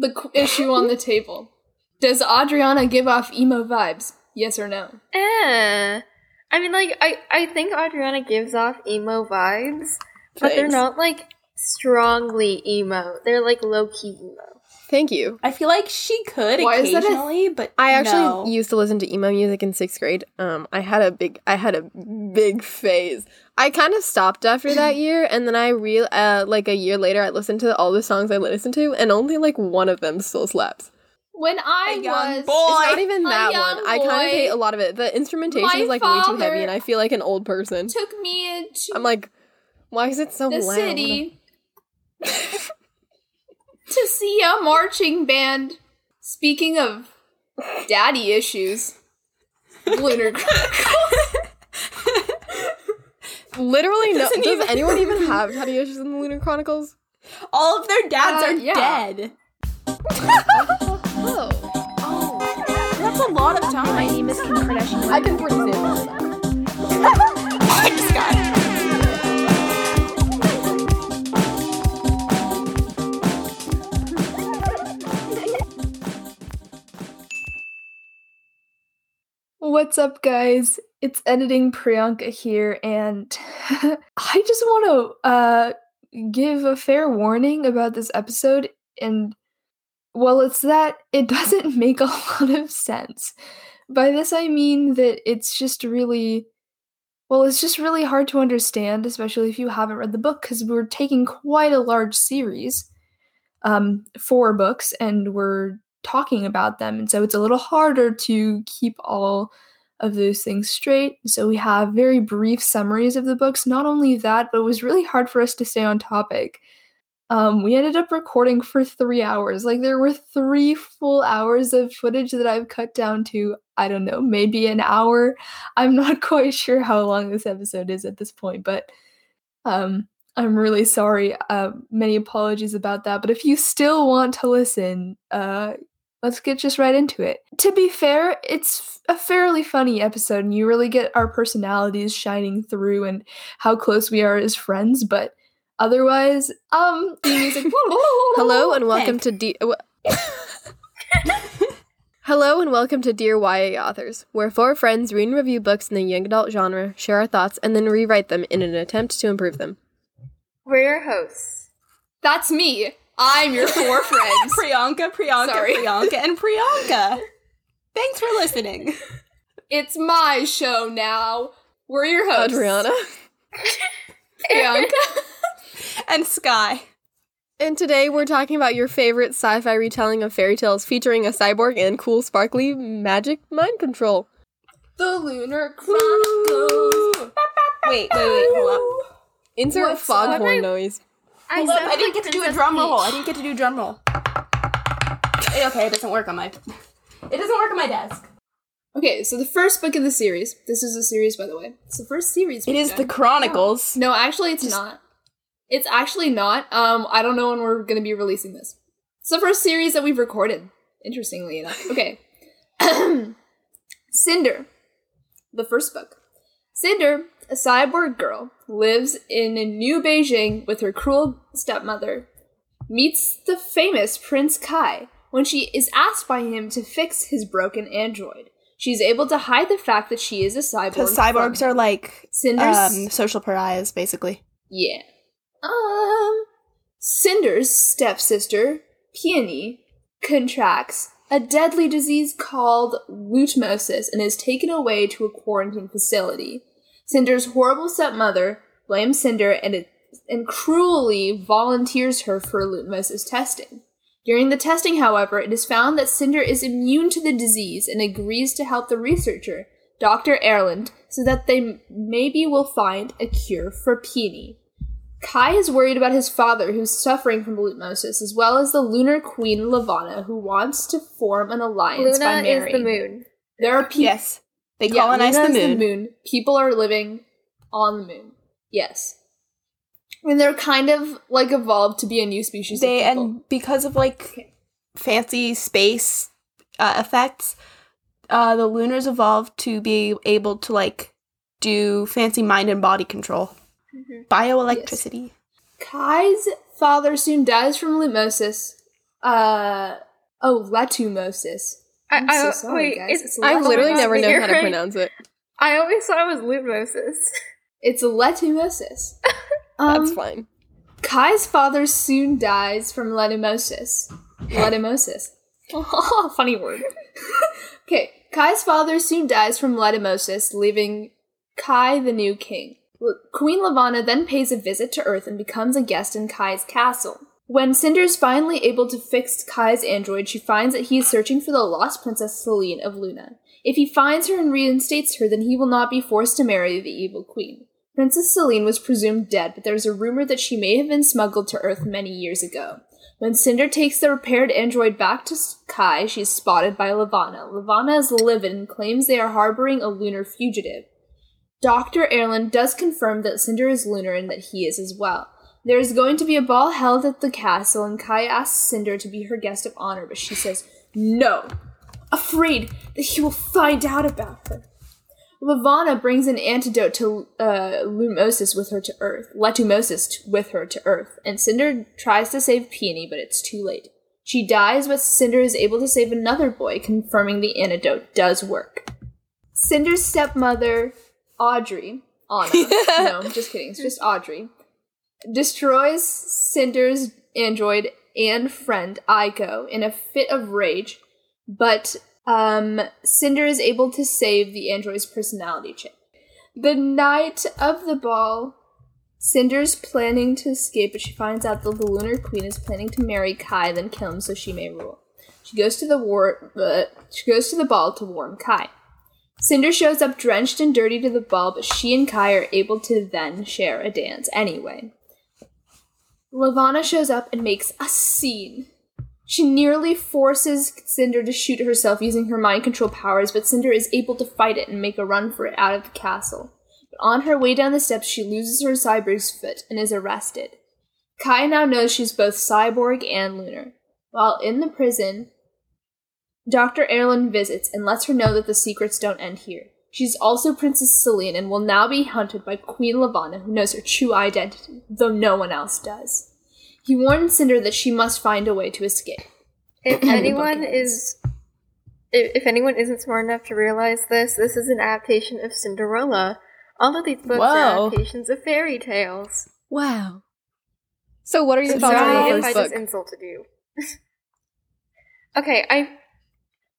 the issue on the table. Does Adriana give off emo vibes? Yes or no? Eh. I mean, like, I, I think Adriana gives off emo vibes, but they're not, like, strongly emo. They're, like, low key emo. Thank you. I feel like she could Why is that a- occasionally, but I actually no. used to listen to emo music in sixth grade. Um, I had a big, I had a big phase. I kind of stopped after that year, and then I real, uh, like a year later, I listened to all the songs I listened to, and only like one of them still slaps. When I A young was boy. It's not even that young one. I kind of hate a lot of it. The instrumentation is like way too heavy, and I feel like an old person. took me into I'm like, why is it so the loud? city to see a marching band. Speaking of daddy issues, Lunar Literally, no. Doesn't Does even- anyone even have daddy issues in the Lunar Chronicles? all of their dads Uh, are yeah. dead. Oh, That's a lot of time. My name is Kim Kardashian. I can pretty say What's up, guys? It's editing Priyanka here, and I just want to uh, give a fair warning about this episode. And well, it's that it doesn't make a lot of sense. By this, I mean that it's just really, well, it's just really hard to understand, especially if you haven't read the book, because we're taking quite a large series, um, four books, and we're talking about them. And so it's a little harder to keep all of those things straight. So we have very brief summaries of the books. Not only that, but it was really hard for us to stay on topic. Um, we ended up recording for three hours. Like there were three full hours of footage that I've cut down to, I don't know, maybe an hour. I'm not quite sure how long this episode is at this point, but um, I'm really sorry. Uh, many apologies about that. But if you still want to listen, uh, let's get just right into it. To be fair, it's a fairly funny episode, and you really get our personalities shining through and how close we are as friends. But otherwise, um, the music. Hello and welcome to D. wh- Hello and welcome to Dear YA Authors, where four friends read and review books in the young adult genre, share our thoughts, and then rewrite them in an attempt to improve them. We're your hosts. That's me. I'm your four friends. Priyanka, Priyanka, Sorry. Priyanka, and Priyanka. Thanks for listening. It's my show now. We're your hosts. Adriana. Priyanka. And Sky. And today we're talking about your favorite sci fi retelling of fairy tales featuring a cyborg and cool, sparkly magic mind control. the Lunar Chronicles. Wait, wait, wait, hold up. Insert What's foghorn noise. I, Hold up, sound I didn't like get to do a Princess drum roll. I didn't get to do a drum roll. Okay, it doesn't work on my. It doesn't work on my desk. Okay, so the first book in the series. This is a series, by the way. It's the first series. It is we've the done. Chronicles. No, actually, it's not. It's actually not. Um, I don't know when we're going to be releasing this. It's the first series that we've recorded. Interestingly enough. Okay. Cinder, the first book. Cinder, a cyborg girl, lives in New Beijing with her cruel stepmother. Meets the famous Prince Kai when she is asked by him to fix his broken android. She's able to hide the fact that she is a cyborg. Because cyborgs are like Cinder's um, social pariahs, basically. yeah. Um, Cinder's stepsister, Peony, contracts a deadly disease called lutmosis and is taken away to a quarantine facility. Cinder's horrible stepmother blames Cinder and it, and cruelly volunteers her for lutmosis testing. During the testing, however, it is found that Cinder is immune to the disease and agrees to help the researcher, Dr. Erland, so that they maybe will find a cure for Peony. Kai is worried about his father, who's suffering from lutmosis, as well as the lunar queen Levana, who wants to form an alliance by Luna is the moon. There are people. Yes. They colonize Luna the moon. moon. People are living on the moon. Yes. And they're kind of like evolved to be a new species They and because of like fancy space uh, effects, uh, the lunars evolved to be able to like do fancy mind and body control, bioelectricity. Kai's father soon dies from limosis, Uh oh, Latumosis. I, I'm I so sorry, wait, guys. it's, It's I Oh literally never know how to pronounce it. I always thought it was Lumosis. It's Letumosis. Um, That's fine. Kai's father soon dies from letumosis. Letumosis. Funny word. okay, Kai's father soon dies from letumosis, leaving Kai the new king. Queen Levana then pays a visit to Earth and becomes a guest in Kai's castle. When Cinder's finally able to fix Kai's android, she finds that he is searching for the lost princess Selene of Luna. If he finds her and reinstates her, then he will not be forced to marry the evil queen. Princess Selene was presumed dead, but there is a rumor that she may have been smuggled to Earth many years ago. When Cinder takes the repaired android back to Kai, she is spotted by Levana. Levana is livid and claims they are harboring a lunar fugitive. Dr. Erland does confirm that Cinder is lunar and that he is as well. There is going to be a ball held at the castle, and Kai asks Cinder to be her guest of honor, but she says no, afraid that he will find out about her. Levana brings an antidote to uh, Lumosis with her to Earth, Letumosis t- with her to Earth, and Cinder tries to save Peony, but it's too late. She dies, but Cinder is able to save another boy, confirming the antidote does work. Cinder's stepmother, Audrey, Anna, no, just kidding, it's just Audrey, destroys Cinder's android and friend, Aiko, in a fit of rage, but um, Cinder is able to save the android's personality chip. The night of the ball, Cinder's planning to escape, but she finds out that the Lunar Queen is planning to marry Kai, then kill him so she may rule. She goes to the war. Uh, she goes to the ball to warn Kai. Cinder shows up drenched and dirty to the ball, but she and Kai are able to then share a dance anyway. Levana shows up and makes a scene. She nearly forces Cinder to shoot herself using her mind control powers, but Cinder is able to fight it and make a run for it out of the castle. But on her way down the steps, she loses her cyborg's foot and is arrested. Kai now knows she's both cyborg and lunar. While in the prison, Dr. Erland visits and lets her know that the secrets don't end here. She's also Princess Selene and will now be hunted by Queen Levana, who knows her true identity, though no one else does. He warns Cinder that she must find a way to escape. If anyone is, if, if anyone isn't smart enough to realize this, this is an adaptation of Cinderella. All of these books Whoa. are adaptations of fairy tales. Wow. So, what are your So thoughts sorry on if the I just book? insulted you. okay, I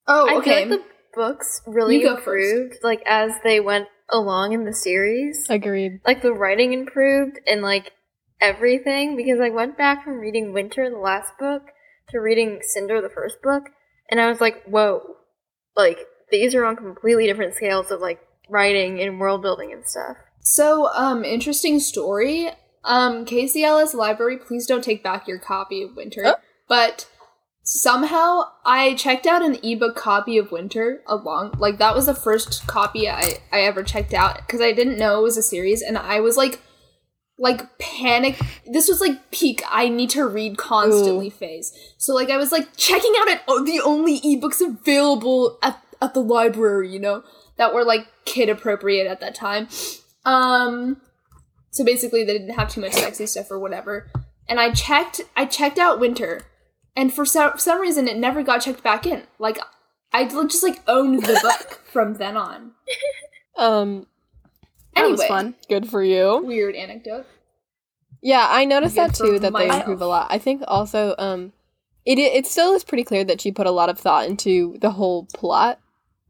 Oh, I okay. feel like the books really You improved, like as they went along in the series. Agreed. like the writing improved and like everything because I went back from reading Winter, the last book, to reading Cinder, the first book, and I was like, whoa, like these are on completely different scales of like writing and world building and stuff. So, um, interesting story. Um, Ellis Library, please don't take back your copy of Winter. Oh. But somehow I checked out an ebook copy of Winter along like that was the first copy I, I ever checked out because I didn't know it was a series and I was like like panic this was like peak I need to read constantly phase. So like I was like checking out at oh, the only ebooks available at at the library, you know, that were like kid appropriate at that time. Um so basically they didn't have too much sexy stuff or whatever. And I checked I checked out Winter and for some, some reason it never got checked back in. Like I just like owned the book from then on. Um, That was Anyway. fun. good for you. Weird anecdote. Yeah, I noticed Good that too. That they improve a lot. I think also, um, it it still is pretty clear that she put a lot of thought into the whole plot,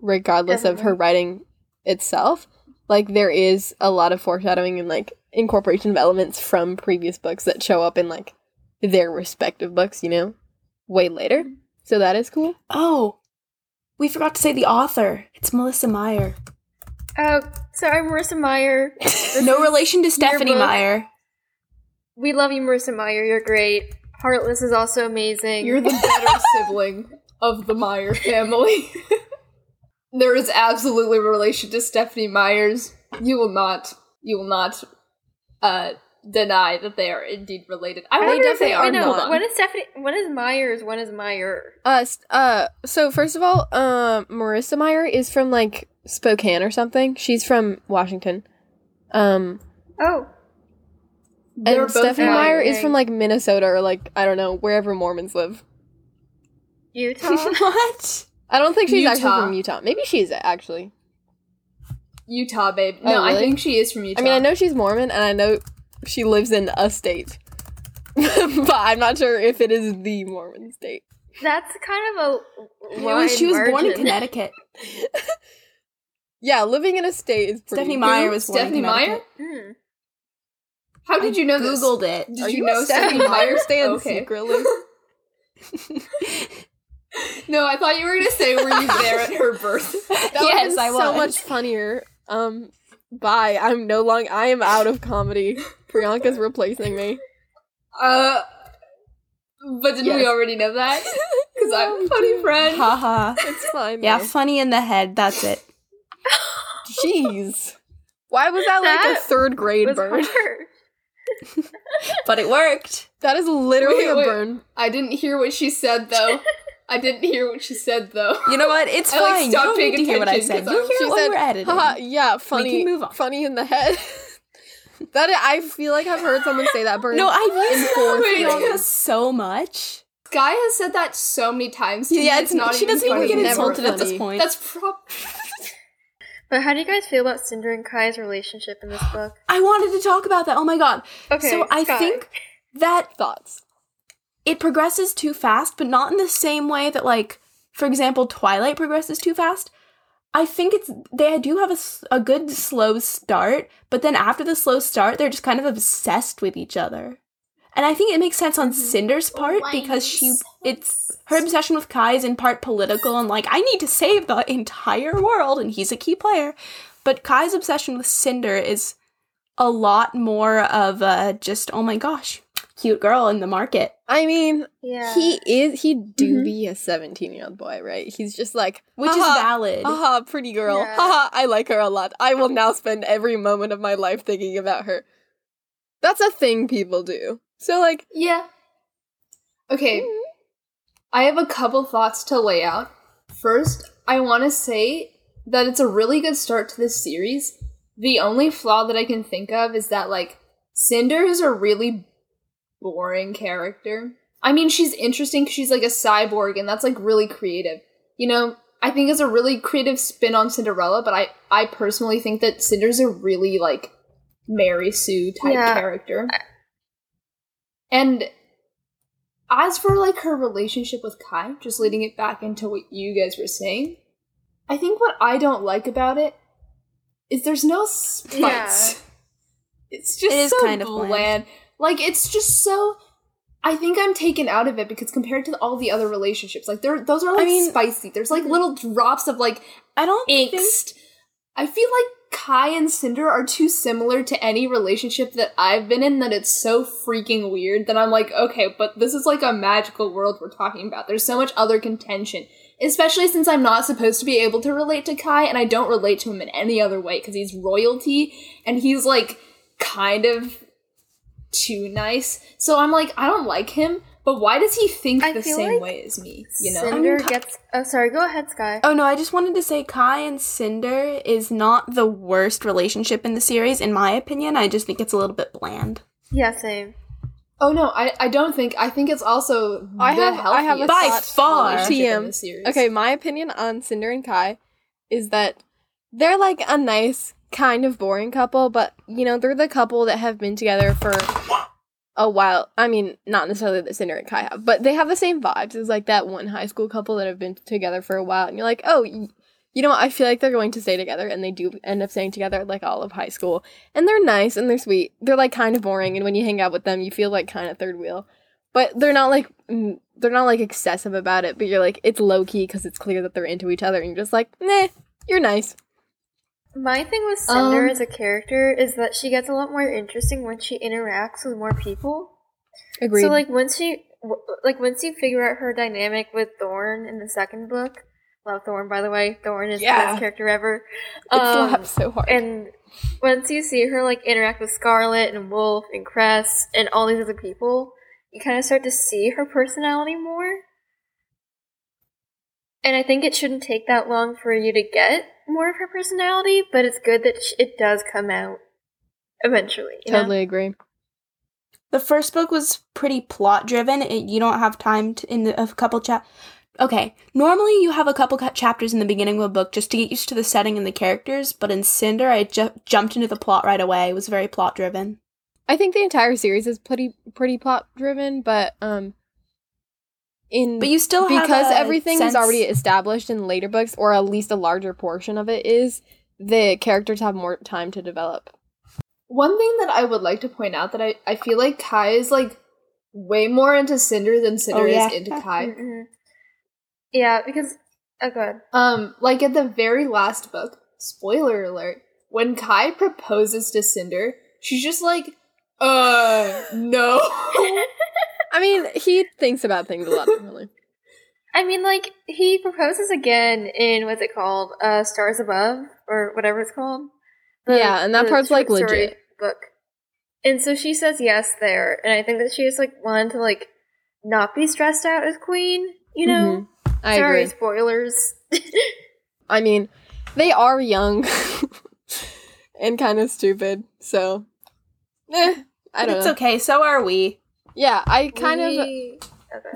regardless of her writing itself. Like there is a lot of foreshadowing and like incorporation of elements from previous books that show up in like their respective books. You know, way later. So that is cool. Oh, we forgot to say the author. It's Melissa Meyer. Oh, sorry, Marissa Meyer. No relation to Stephanie. Meyer. We love you, Marissa Meyer. You're great. Heartless is also amazing. You're the better sibling of the Meyer family. there is absolutely a relation to Stephanie Myers. You will not you will not uh deny that they are indeed related. I I wonder if they are know. not. When is Stephanie? When is Myers? When is Meyer? Uh, uh. So first of all, um, Marissa Meyer is from like Spokane or something. She's from Washington. Um, Oh, They're and Stephanie Meyer. Meyer is from like Minnesota or like I don't know wherever Mormons live. Utah. what? I don't think she's actually from Utah. Maybe she's actually. Utah, babe. Oh, No, I think she is from Utah. I mean, I know she's Mormon, and I know she lives in a state, but I'm not sure if it is the Mormon state. That's kind of a. It was, she was born in. Connecticut. Yeah, living in a state is pretty. Stephanie Meyer was born Stephanie in Meyer? Connecticut. Hmm. How did I you know this? Googled it. Did Are you, you know Stephanie Stephanie Meyer stands stan Okay. secretly? No, I thought you were gonna say were you there at her birth? That Yes, would've been so much funnier. Um, bye. I'm no longer. I am out of comedy. Priyanka's replacing me. Uh, but didn't we already know that? Because I'm a funny friend. Haha. It's fine. Yeah, though. funny in the head. That's it. Jeez. Why was that like a third grade Was burn? But it worked. That is literally Wait, a wait. burn. I didn't hear what she said though. I didn't hear what she said though. You know what? It's I, like, fine. You don't need to hear what I said. You'll I- hear She it when said, we're editing. Haha, yeah, funny. move on. Funny in the head. that I feel like I've heard someone say that burn. No, I've used fourth Wait, grade. Priyanka so much. Sky has said that so many times. To Yeah, me, it's not She doesn't even get Never insulted at this point. That's prob. But how do you guys feel about Cinder and Kai's relationship in this book? I wanted to talk about that. Oh my god. Okay, so I Sky. think that thoughts. it progresses too fast, but not in the same way that, like, for example, Twilight progresses too fast. I think it's they do have a, a good slow start, but then after the slow start, they're just kind of obsessed with each other. And I think it makes sense on Cinder's part because she it's her obsession with Kai is in part political and like I need to save the entire world and he's a key player. But Kai's obsession with Cinder is a lot more of uh, just oh my gosh, cute girl in the market. I mean, Yeah. he is. He do Mhm. be a seventeen-year-old boy, right? He's just like, Which is valid. Haha, pretty girl. Yeah. Haha, I like her a lot. I will now spend every moment of my life thinking about her. That's a thing people do. So like, Yeah. Okay. I have a couple thoughts to lay out. First, I want to say that it's a really good start to this series. The only flaw that I can think of is that, like, Cinder is a really boring character. I mean, she's interesting because she's like a cyborg, and that's like really creative. You know, I think it's a really creative spin on Cinderella, but I, I personally think that Cinder's a really like Mary Sue type Yeah. character. And as for like her relationship with Kai, just leading it back into what you guys were saying, I think what I don't like about it is there's no spice. Yeah. It's just It is so kind of bland. bland. Like it's just so. I think I'm taken out of it because compared to all the other relationships, like they're those are like mean- spicy. There's like mm-hmm. little drops of like I don't think. I feel like Kai and Cinder are too similar to any relationship that I've been in that it's so freaking weird that I'm like, okay, but this is like a magical world we're talking about. There's so much other contention. Especially since I'm not supposed to be able to relate to Kai and I don't relate to him in any other way because he's royalty and he's like kind of too nice. So I'm like, I don't like him, but why does he think I the same like way as me? You know? Cinder Ka- gets. Oh, sorry. Go ahead, Sky. Oh no, I just wanted to say Kai and Cinder is not the worst relationship in the series, in my opinion. I just think it's a little bit bland. Yeah, same. Oh no, I, I don't think. I think it's also I the have- I have a healthiest By far. relationship in TM. the series. okay, my opinion on Cinder and Kai is that they're like a nice, kind of boring couple, but you know, they're the couple that have been together for a while. I mean, not necessarily that Cinder and Kai have, but they have the same vibes as like that one high school couple that have been together for a while, and you're like, oh, you know what? I feel like they're going to stay together, and they do end up staying together like all of high school, and they're nice and they're sweet. They're like kind of boring, and when you hang out with them, you feel like kind of third wheel, but they're not like. They're not like excessive about it, but you're like it's low key because it's clear that they're into each other, and you're just like, nah, you're nice. My thing with Cinder Um, as a character is that she gets a lot more interesting when she interacts with more people. Agreed. So like once she like once you figure out her dynamic with Thorn in the second book, love Thorn by the way. Thorn is the best character ever. it Um, slaps so hard. and once you see her like interact with Scarlet and Wolf and Cress and all these other people, you kind of start to see her personality more. And I think it shouldn't take that long for you to get more of her personality, but it's good that it does come out eventually. you know? totally agree. The first book was pretty plot driven. You don't have time to, in the, a couple chap okay, normally you have a couple cut chapters in the beginning of a book just to get used to the setting and the characters, but in Cinder, I ju- jumped into the plot right away. It was very plot driven. I think the entire series is pretty pretty plot driven, but um in But you still because a everything sense- is already established in later books, or at least a larger portion of it is, the characters have more time to develop. One thing that I would like to point out that I, I feel like Kai is like way more into Cinder than Cinder Oh, yeah. is into Kai. Mm-mm. Yeah, because oh god. Um, like at the very last book, spoiler alert, when Kai proposes to Cinder, she's just like, uh, no. I mean, he thinks about things a lot differently. I mean, like he proposes again in what's it called, uh, Stars Above or whatever it's called. Yeah, and that the part's, like, short story legit. book. And so she says yes there, and I think that she is like wanted to like not be stressed out as queen. You know, Mhm. I sorry, agree. spoilers. I mean, they are young and kind of stupid, so eh, I don't it's know. okay, so are we. Yeah, I kind of okay.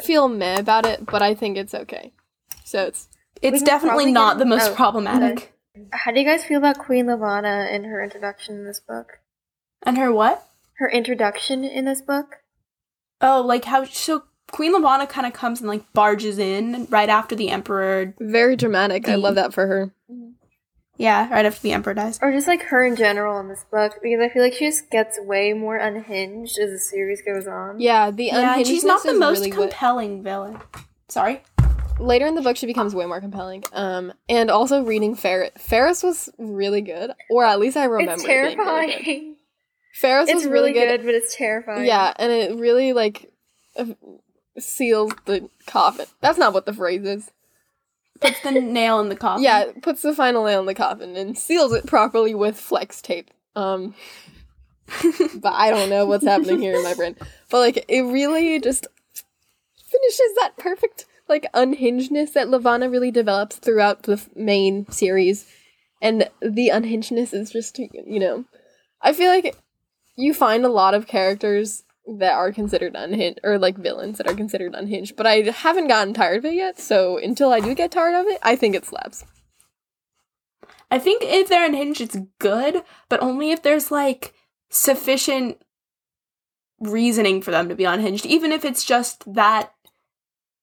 feel meh about it, but I think it's okay. So it's It's definitely not get- the most oh, problematic. How do you guys feel about Queen Levana and her introduction in this book? And her what? Her introduction in this book? Oh, like how so Queen Levana kind of comes and like barges in right after the Emperor. very dramatic. I love that for her. Yeah, right after the Emperor dies. Or just like her in general in this book, because I feel like she just gets way more unhinged as the series goes on. Yeah, the unhinged. Yeah, and she's not the most really what- compelling villain. Sorry. later in the book she becomes way more compelling. Um, and also reading Fairest. Fairest was really good, or at least I remember. it's it being really terrifying. Fairest it's was really good. but it's terrifying. Yeah, and it really like uh, seals the coffin. That's not what the phrase is. Puts the nail in the coffin. Yeah, puts the final nail in the coffin and seals it properly with flex tape. Um, but I don't know what's happening here in my brain. But like, it really just finishes that perfect like unhingedness that Levana really develops throughout the f- main series, and the unhingedness is just you know, I feel like you find a lot of characters that are considered unhinged or like villains that are considered unhinged, but I haven't gotten tired of it yet. So until I do get tired of it, I think it slaps. I think if they're unhinged, it's good, but only if there's like sufficient reasoning for them to be unhinged. Even if it's just that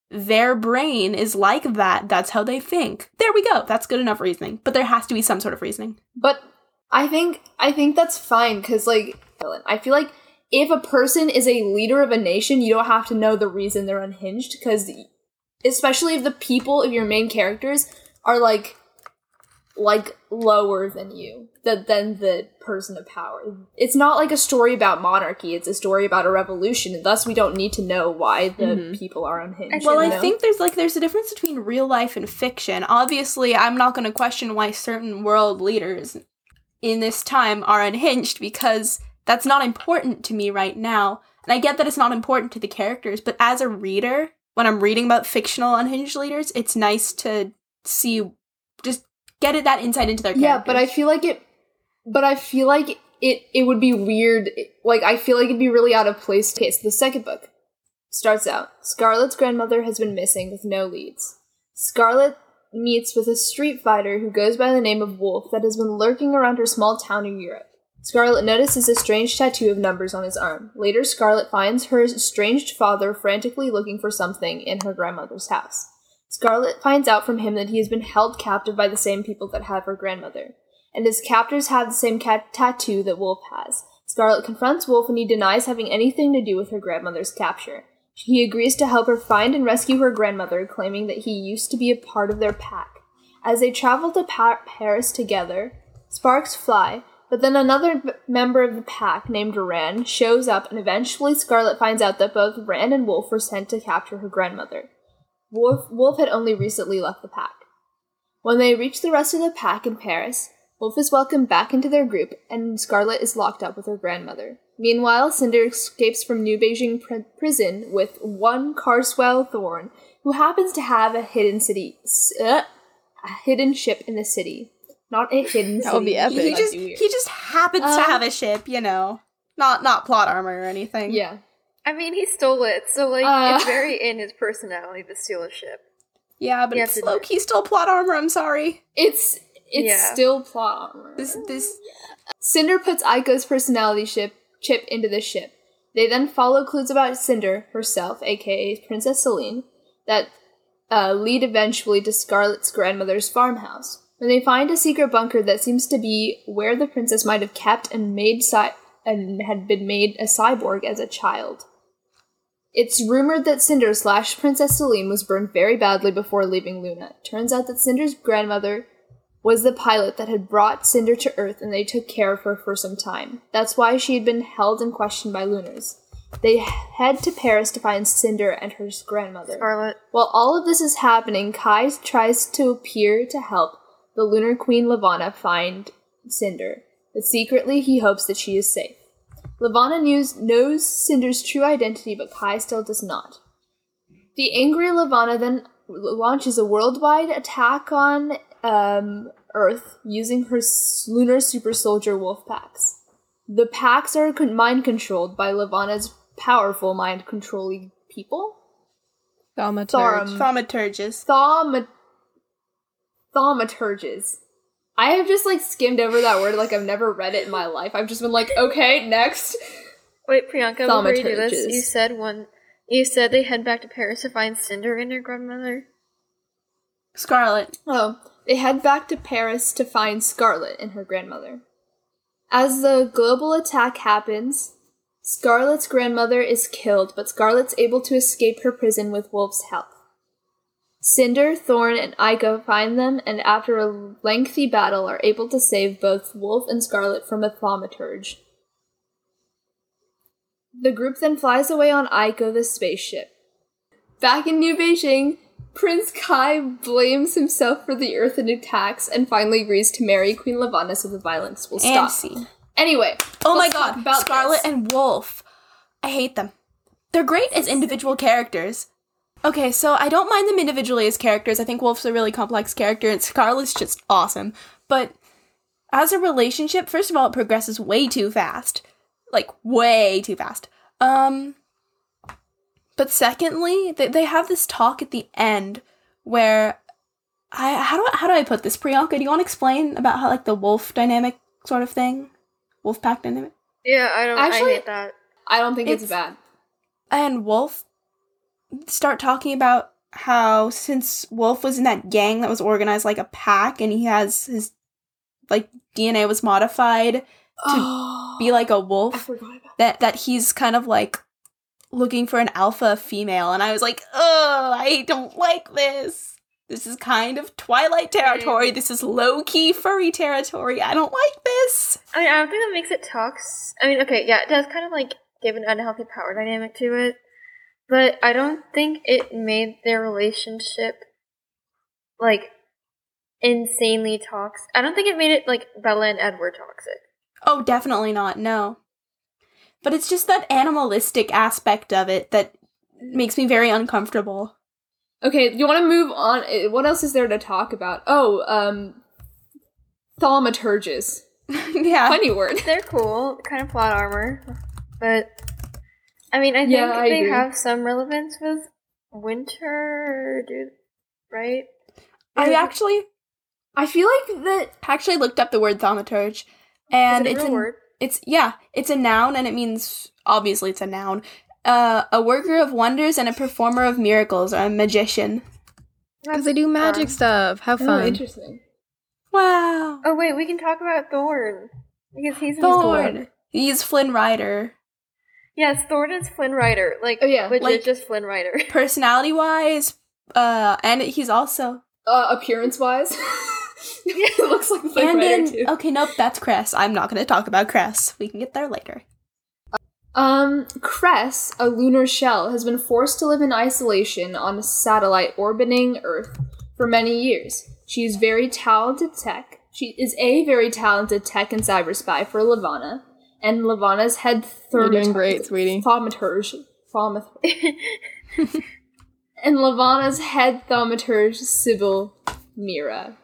their brain is like that, that's how they think. There we go. That's good enough reasoning. But there has to be some sort of reasoning. But I think I think that's fine because like I feel like if a person is a leader of a nation, you don't have to know the reason they're unhinged because especially if the people of your main characters are like like lower than you than, than the person of power. It's not like a story about monarchy, it's a story about a revolution, and thus we don't need to know why the Mhm. people are unhinged. Well, you I think there's like there's a difference between real life and fiction. Obviously, I'm not going to question why certain world leaders in this time are unhinged because that's not important to me right now. And I get that it's not important to the characters, but as a reader, when I'm reading about fictional unhinged leaders, it's nice to see just get it that insight into their characters. Yeah, but I feel like it. But I feel like it. It would be weird. Like I feel like it'd be really out of place. Okay, so the second book starts out. Scarlet's grandmother has been missing with no leads. Scarlet meets with a street fighter who goes by the name of Wolf that has been lurking around her small town in Europe. Scarlet notices a strange tattoo of numbers on his arm. Later, Scarlet finds her estranged father frantically looking for something in her grandmother's house. Scarlet finds out from him that he has been held captive by the same people that have her grandmother, and his captors have the same cat- tattoo that Wolf has. Scarlet confronts Wolf and he denies having anything to do with her grandmother's capture. He agrees to help her find and rescue her grandmother, claiming that he used to be a part of their pack. As they travel to pa- Paris together, sparks fly, but then another b- member of the pack, named Rand, shows up, and eventually Scarlet finds out that both Rand and Wolf were sent to capture her grandmother. Wolf, Wolf had only recently left the pack. When they reach the rest of the pack in Paris, Wolf is welcomed back into their group, and Scarlet is locked up with her grandmother. Meanwhile, Cinder escapes from New Beijing pr- prison with one Carswell Thorn, who happens to have a hidden city, uh, a hidden ship in the city. Not a hidden That would be epic. he That'd just be he just happens to Uh, have a ship, you know. Not not plot armor or anything. yeah. I mean, he stole it, so like Uh. it's very in his personality to steal a ship. Yeah, but You it's have low key still plot armor. I'm sorry. It's it's Yeah. still plot armor. This this Cinder puts Aiko's personality ship chip into the ship. They then follow clues about Cinder herself, aka Princess Selene, that uh, lead eventually to Scarlet's grandmother's farmhouse. They find a secret bunker that seems to be where the princess might have kept and made cy- and had been made a cyborg as a child. It's rumored that Cinder slash Princess Selene was burned very badly before leaving Luna. Turns out that Cinder's grandmother was the pilot that had brought Cinder to Earth and they took care of her for some time. That's why she had been held and questioned by Lunars. They head to Paris to find Cinder and her grandmother. Scarlet. While all of this is happening, Kai tries to appear to help the Lunar Queen Levana find Cinder, but secretly he hopes that she is safe. Levana knows, knows Cinder's true identity, but Kai still does not. The angry Levana then launches a worldwide attack on um, Earth using her lunar super soldier wolf packs. The packs are con- mind controlled by Levana's powerful mind controlling people. Thaumaturge. Thorum. thaumaturges. Thaumat- thaumaturges. I have just like skimmed over that word like I've never read it in my life. I've just been like, okay, next. Wait, Priyanka, before you do this, Thaumaturges. you said one. You said they head back to Paris to find Cinder and her grandmother. Scarlet. Oh, they head back to Paris to find Scarlet and her grandmother. As the global attack happens, Scarlet's grandmother is killed, but Scarlet's able to escape her prison with Wolf's help. Cinder, Thorn, and Aiko find them, and after a lengthy battle, are able to save both Wolf and Scarlet from a thaumaturge. The group then flies away on Aiko, the spaceship. Back in New Beijing, Prince Kai blames himself for the Earthen attacks and finally agrees to marry Queen Levana so the violence will stop. And scene. Anyway, Oh my god, about Scarlet this. and Wolf. I hate them. They're great as individual characters. Okay, so I don't mind them individually as characters. I think Wolf's a really complex character and Scarlet's just awesome. But as a relationship, first of all, it progresses way too fast. Like way too fast. Um but secondly, they, they have this talk at the end where I how do I, how do I put this? Priyanka, do you want to explain about how like the wolf dynamic sort of thing? Wolf pack dynamic? Yeah, I don't. Actually- I hate that. I don't think it's, It's- bad. and Wolf start talking about how since Wolf was in that gang that was organized like a pack and he has his like DNA was modified to be like a wolf that that he's kind of like looking for an alpha female and I was like, "Oh, I don't like this. This is kind of Twilight territory. This is low-key furry territory. I don't like this." I mean, I don't think that makes it tox. I mean, okay, yeah, it does kind of like give an unhealthy power dynamic to it, but I don't think it made their relationship like insanely toxic. I don't think it made it like Bella and Edward toxic. Oh, definitely not. No. But it's just that animalistic aspect of it that makes me very uncomfortable. Okay, you want to move on? Uh, What else is there to talk about? Oh, um, thaumaturges. yeah. Funny word. They're cool, kind of plot armor, but I mean, I think Yeah, I they agree. have some relevance with Winter, dude, right? I actually I feel like that. actually looked up the word thaumaturge and Is it a it's real an- word? it's yeah, it's a noun and it means obviously it's a noun. Uh, a worker of wonders and a performer of miracles or a magician. Because they do magic fun. stuff. How Oh, fun. interesting. Wow. Oh wait, we can talk about Thorn because he's in Thorn. He's Flynn Rider. Yes, Thorn is Flynn Rider. Like, Oh, yeah, legit like- just Flynn Rider. Personality wise, uh, and he's also Uh, appearance wise, it looks like the and writer in too. okay, nope, that's Cress. I'm not going to talk about Cress. We can get there later. Um, Cress, a lunar shell, has been forced to live in isolation on a satellite orbiting Earth for many years. She is very talented tech. She is a very talented tech and cyber spy for Levana, and Levana's head You're doing thermaturge- great, sweetie. Thaumaturge. Thaumaturge. and Levana's head thaumaturge, Sybil Mira.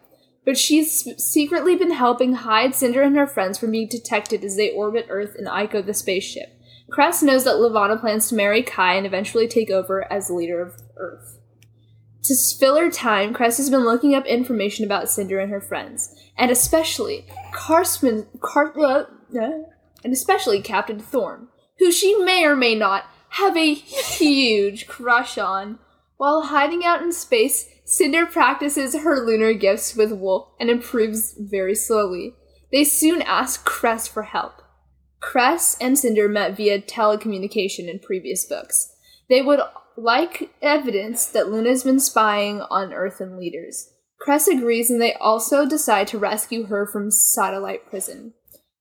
But she's secretly been helping hide Cinder and her friends from being detected as they orbit Earth in Iko the spaceship. Cress knows that Lavana plans to marry Kai and eventually take over as leader of Earth. To fill her time, Cress has been looking up information about Cinder and her friends, and especially Carsman, Car, uh, uh, and especially Captain Thorn, who she may or may not have a huge crush on. While hiding out in space, Cinder practices her lunar gifts with Wolf and improves very slowly. They soon ask Cress for help. Cress and Cinder met via telecommunication in previous books. They would like evidence that Luna's been spying on Earthen leaders. Cress agrees and they also decide to rescue her from satellite prison.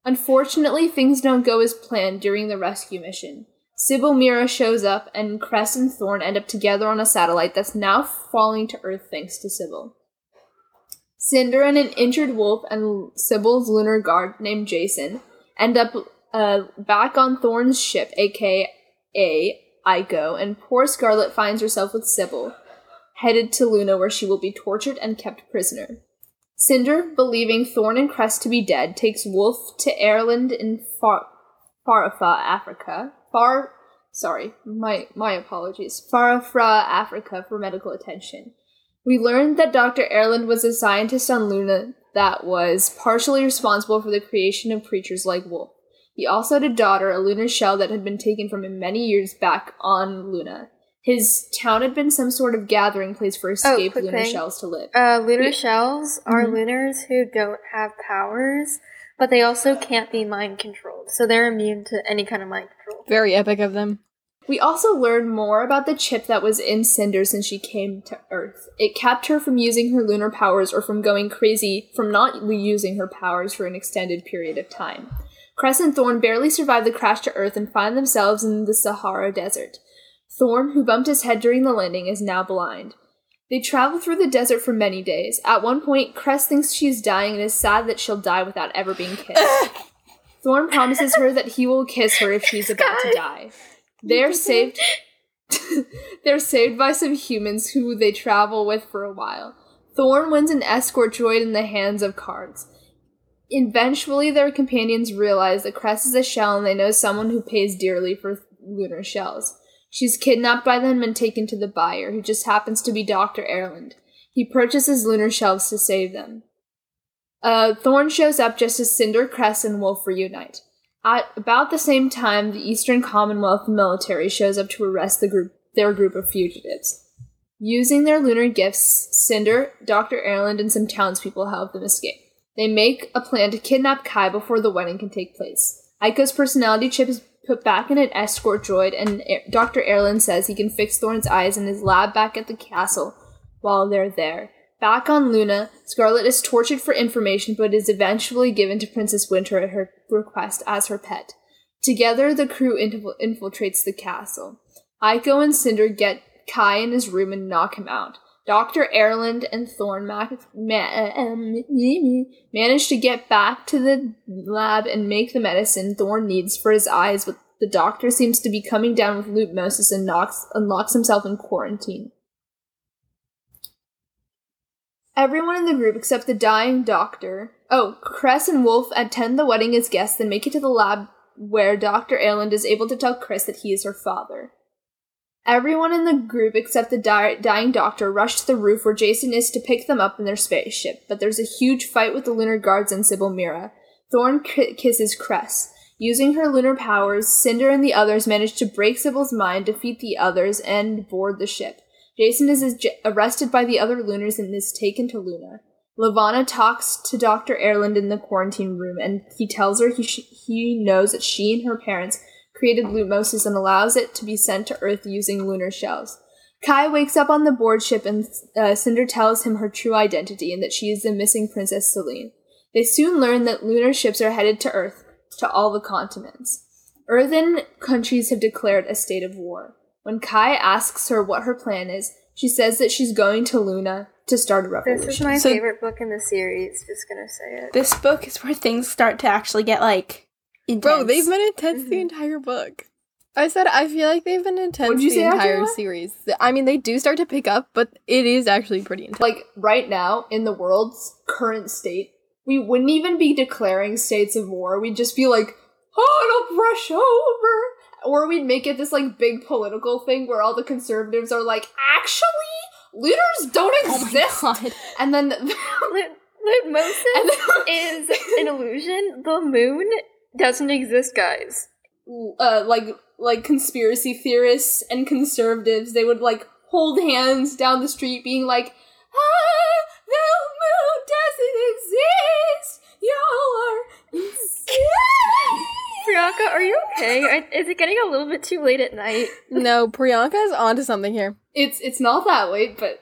Unfortunately, things don't go as planned during the rescue mission. Sybil Mira shows up, and Cress and Thorn end up together on a satellite that's now falling to Earth thanks to Sybil. Cinder and an injured wolf and Sybil's lunar guard named Jacin end up uh, back on Thorn's ship, aka Iko, and poor Scarlet finds herself with Sybil, headed to Luna where she will be tortured and kept prisoner. Cinder, believing Thorn and Cress to be dead, takes Wolf to Erland in Far- Farafa, Africa. Far, sorry, my my apologies. Farafra, Africa, for medical attention. We learned that Dr. Erland was a scientist on Luna that was partially responsible for the creation of creatures like Wolf. He also had a daughter, a lunar shell that had been taken from him many years back on Luna. His town had been some sort of gathering place for escaped quick lunar thing. shells to live. Uh, lunar Yeah. shells are Mhm. lunars who don't have powers, but they also can't be mind controlled, so they're immune to any kind of mind control. Very epic of them. We also learn more about the chip that was in Cinder since she came to Earth. It kept her from using her lunar powers or from going crazy from not using her powers for an extended period of time. Cress and Thorn barely survive the crash to Earth and find themselves in the Sahara Desert. Thorn, who bumped his head during the landing, is now blind. They travel through the desert for many days. At one point, Cress thinks she's dying and is sad that she'll die without ever being kissed. Thorn promises her that he will kiss her if she's about to die. They're saved. They're saved by some humans who they travel with for a while. Thorn wins an escort droid in the hands of Cards. Eventually, their companions realize that Cress is a shell and they know someone who pays dearly for lunar shells. She's kidnapped by them and taken to the buyer, who just happens to be Dr. Erland. He purchases lunar shells to save them. Uh, Thorn shows up just as Cinder, Cress, and Wolf reunite. At about the same time, the Eastern Commonwealth military shows up to arrest the group, their group of fugitives. Using their lunar gifts, Cinder, Dr. Erland, and some townspeople help them escape. They make a plan to kidnap Kai before the wedding can take place. Aiko's personality chip is put back in an escort droid, and Dr. Erland says he can fix Thorn's eyes in his lab back at the castle while they're there. Back on Luna, Scarlet is tortured for information but is eventually given to Princess Winter at her request as her pet. Together, the crew infiltrates the castle. Aiko and Cinder get Kai in his room and knock him out. Dr. Erland and Thorn um, manage to get back to the lab and make the medicine Thorn needs for his eyes, but the doctor seems to be coming down with lupmosis and knocks, unlocks himself in quarantine. Everyone in the group except the dying doctor. Oh, Cress and Wolf attend the wedding as guests, and make it to the lab where Dr. Erland is able to tell Cress that he is her father. Everyone in the group except the di- dying doctor rush to the roof where Jacin is to pick them up in their spaceship, but there's a huge fight with the lunar guards and Sybil Mira. Thorn ki- kisses Cress. Using her lunar powers, Cinder and the others manage to break Sybil's mind, defeat the others, and board the ship. Jacin is is- arrested by the other Lunars and is taken to Luna. Levana talks to Dr. Erland in the quarantine room, and he tells her he, sh- he knows that she and her parents created Lutmosis and allows it to be sent to Earth using lunar shells. Kai wakes up on the board ship, and uh, Cinder tells him her true identity and that she is the missing Princess Selene. They soon learn that lunar ships are headed to Earth, to all the continents. Earthen countries have declared a state of war. When Kai asks her what her plan is, she says that she's going to Luna to start a revolution. This is my So- favorite book in the series. Just gonna say it. This book is where things start to actually get like intense. Bro, they've been intense the mm-hmm. entire book. I said I feel like they've been intense the entire series. I mean, they do start to pick up, but it is actually pretty intense. like right now in the world's current state, we wouldn't even be declaring states of war. We'd just be like, oh, it'll brush over. Or we'd make it this like big political thing where all the conservatives are like, actually, looters don't Oh exist. god. and then Litmosis and is an illusion. The moon doesn't exist, guys. uh, like like conspiracy theorists and conservatives, they would like hold hands down the street, being like, "Ah, the moon doesn't exist. Y'all are insane." Priyanka, are you okay? I- Is it getting a little bit too late at night? No, Priyanka is onto something here. it's it's not that late, but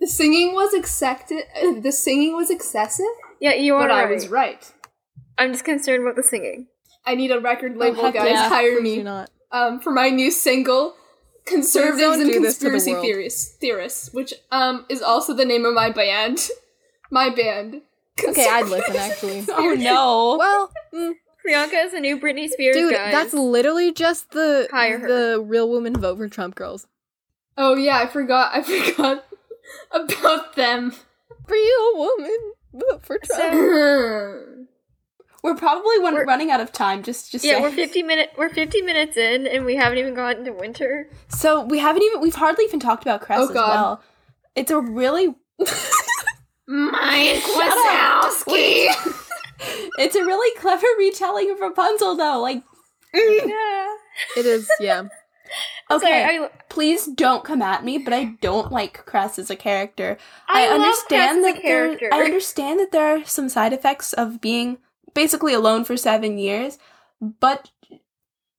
the singing was accepted. Uh, the singing was excessive, Yeah, you are but I was right. I'm just concerned about the singing. I need a record label, heck guys. yeah. Hire me not. um, for my new single, "Conservatives and do this to the Conspiracy. Theorists," theorists, which um is also the name of my band. my band. Okay, I'd listen actually. Oh no. Well, mm, Priyanka is a new Britney Spears, dude, guys. that's literally just the Hire her. the real woman vote for Trump girls. Oh yeah, I forgot. I forgot about them. Real woman vote for Trump. So- We're probably one- We're- running out of time. Just, just yeah, saying. we're 50 minute we're 50 minutes in and we haven't even gotten to winter. So we haven't even we've hardly even talked about Cress Oh, as God. well. It's a really Mike Wazowski. it's a really clever retelling of Rapunzel though. Like Yeah. It is, yeah. okay, Sorry, I, please don't come at me, but I don't like Cress as a character. I, love understand Cress as that a there character. I understand that there are some side effects of being basically alone for 7 years, but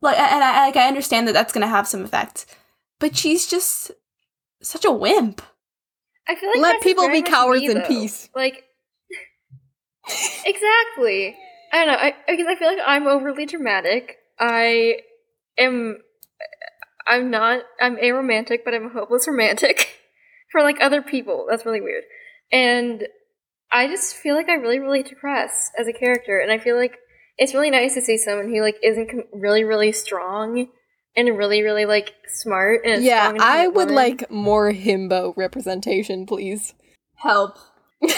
like and I like I understand that that's going to have some effects. But she's just such a wimp. I feel like Let people be cowards me, in peace. Like exactly. I don't know. I because I feel like I'm overly dramatic. I am. I'm not. I'm aromantic, but I'm a hopeless romantic for like other people. That's really weird. And I just feel like I really relate to Cress as a character, and I feel like it's really nice to see someone who like isn't com- really really strong and really really like smart and Yeah, strong, I would woman. like more himbo representation, please. Help.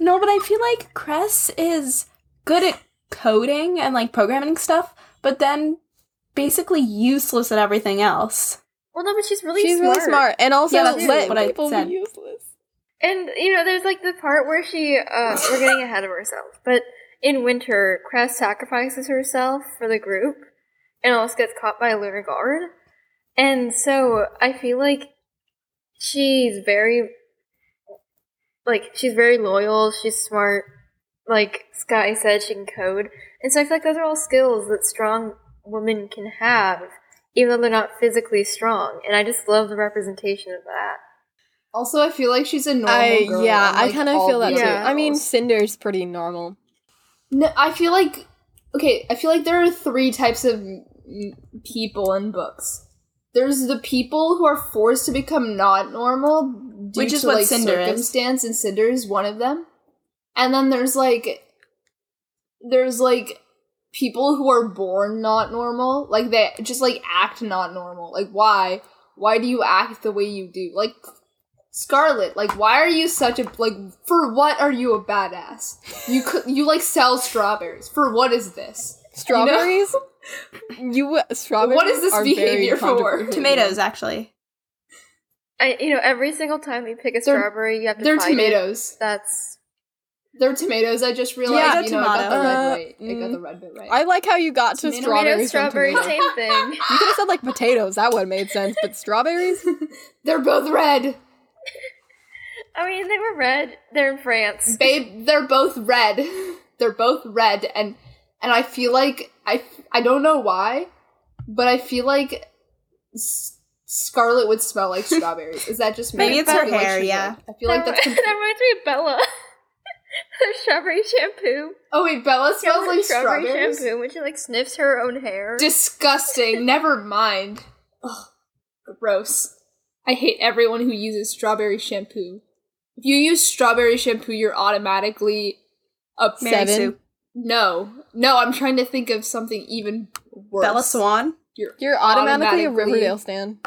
No, but I feel like Cress is good at coding and like programming stuff, but then basically useless at everything else. Well, no, but she's really She's smart. really smart, and also Yeah, that's let what I people said. be useless. And you know, there's like the part where she uh we're getting ahead of ourselves. But in winter, Cress sacrifices herself for the group and also gets caught by a lunar guard. And so I feel like she's very like she's very loyal, she's smart, like Sky said, she can code. And so I feel like those are all skills that strong women can have, even though they're not physically strong. And I just love the representation of that. Also, I feel like she's a normal I girl. yeah, unlike I kind of feel that too. Yeah. other I mean. Cinder's pretty normal. No, I feel like okay. I feel like there are three types of people in books. There's the people who are forced to become not normal due Which is to what like Cinder is. and Cinder is one of them. And then there's like there's like people who are born not normal, like they just like act not normal. Like why? Why do you act the way you do? Like Scarlet, like why are you such a like for what are you a badass? You could you like sell strawberries. For what is this? Strawberries? You, uh, strawberries. What is this behavior for? Tomatoes, actually. I, you know, every single time you pick a They're- strawberry, you have to They're fight it. tomatoes. That's They're tomatoes. I just realized, Yeah, you know, I got the tomato. red Uh, right. I got mm. the red bit right. I like how you got to Tomato, tomato, strawberries. from strawberry, same thing. You could have said like potatoes. That would have made sense. But strawberries? They're both red. I mean, they were red. They're in France. Babe, they're both red. They're both red and and I feel like I I don't know why, but I feel like S- Scarlet would smell like strawberries. Is that just me? Maybe it's I her feel like hair, yeah. would. I feel like that, that's that reminds me of Bella. The strawberry shampoo. Oh wait, Bella She has, smells like strawberry strawberries. shampoo when she like sniffs her own hair. Disgusting. Never mind. Ugh, gross. I hate everyone who uses strawberry shampoo. If you use strawberry shampoo, you're automatically a Mary Seven. Sue. No, no. I'm trying to think of something even worse. Bella Swan. You're, You're automatically, a Riverdale stan.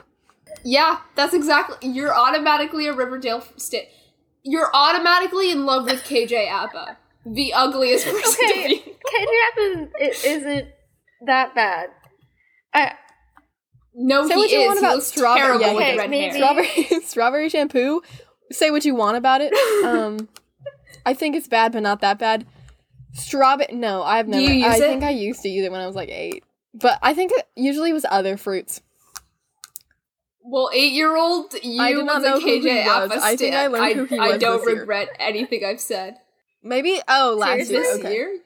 Yeah, that's exactly. You're automatically a Riverdale st- You're automatically in love with KJ Appa, the ugliest person Okay. to be. KJ isn't, it isn't that bad. I No, Say he what you is. want he about strawberry- terrible yeah, with okay, red maybe- hair. strawberry strawberry shampoo. Say what you want about it. Um, I think it's bad, but not that bad. Strawberry. No, I've Do never. you use I it? think I used to use it when I was like eight, but I think it usually was other fruits. Well, eight-year-old, you I did not was know a who he KJ was. I think I learned who he I was don't this year. regret anything I've said. Maybe. Oh, last year. This Okay. year?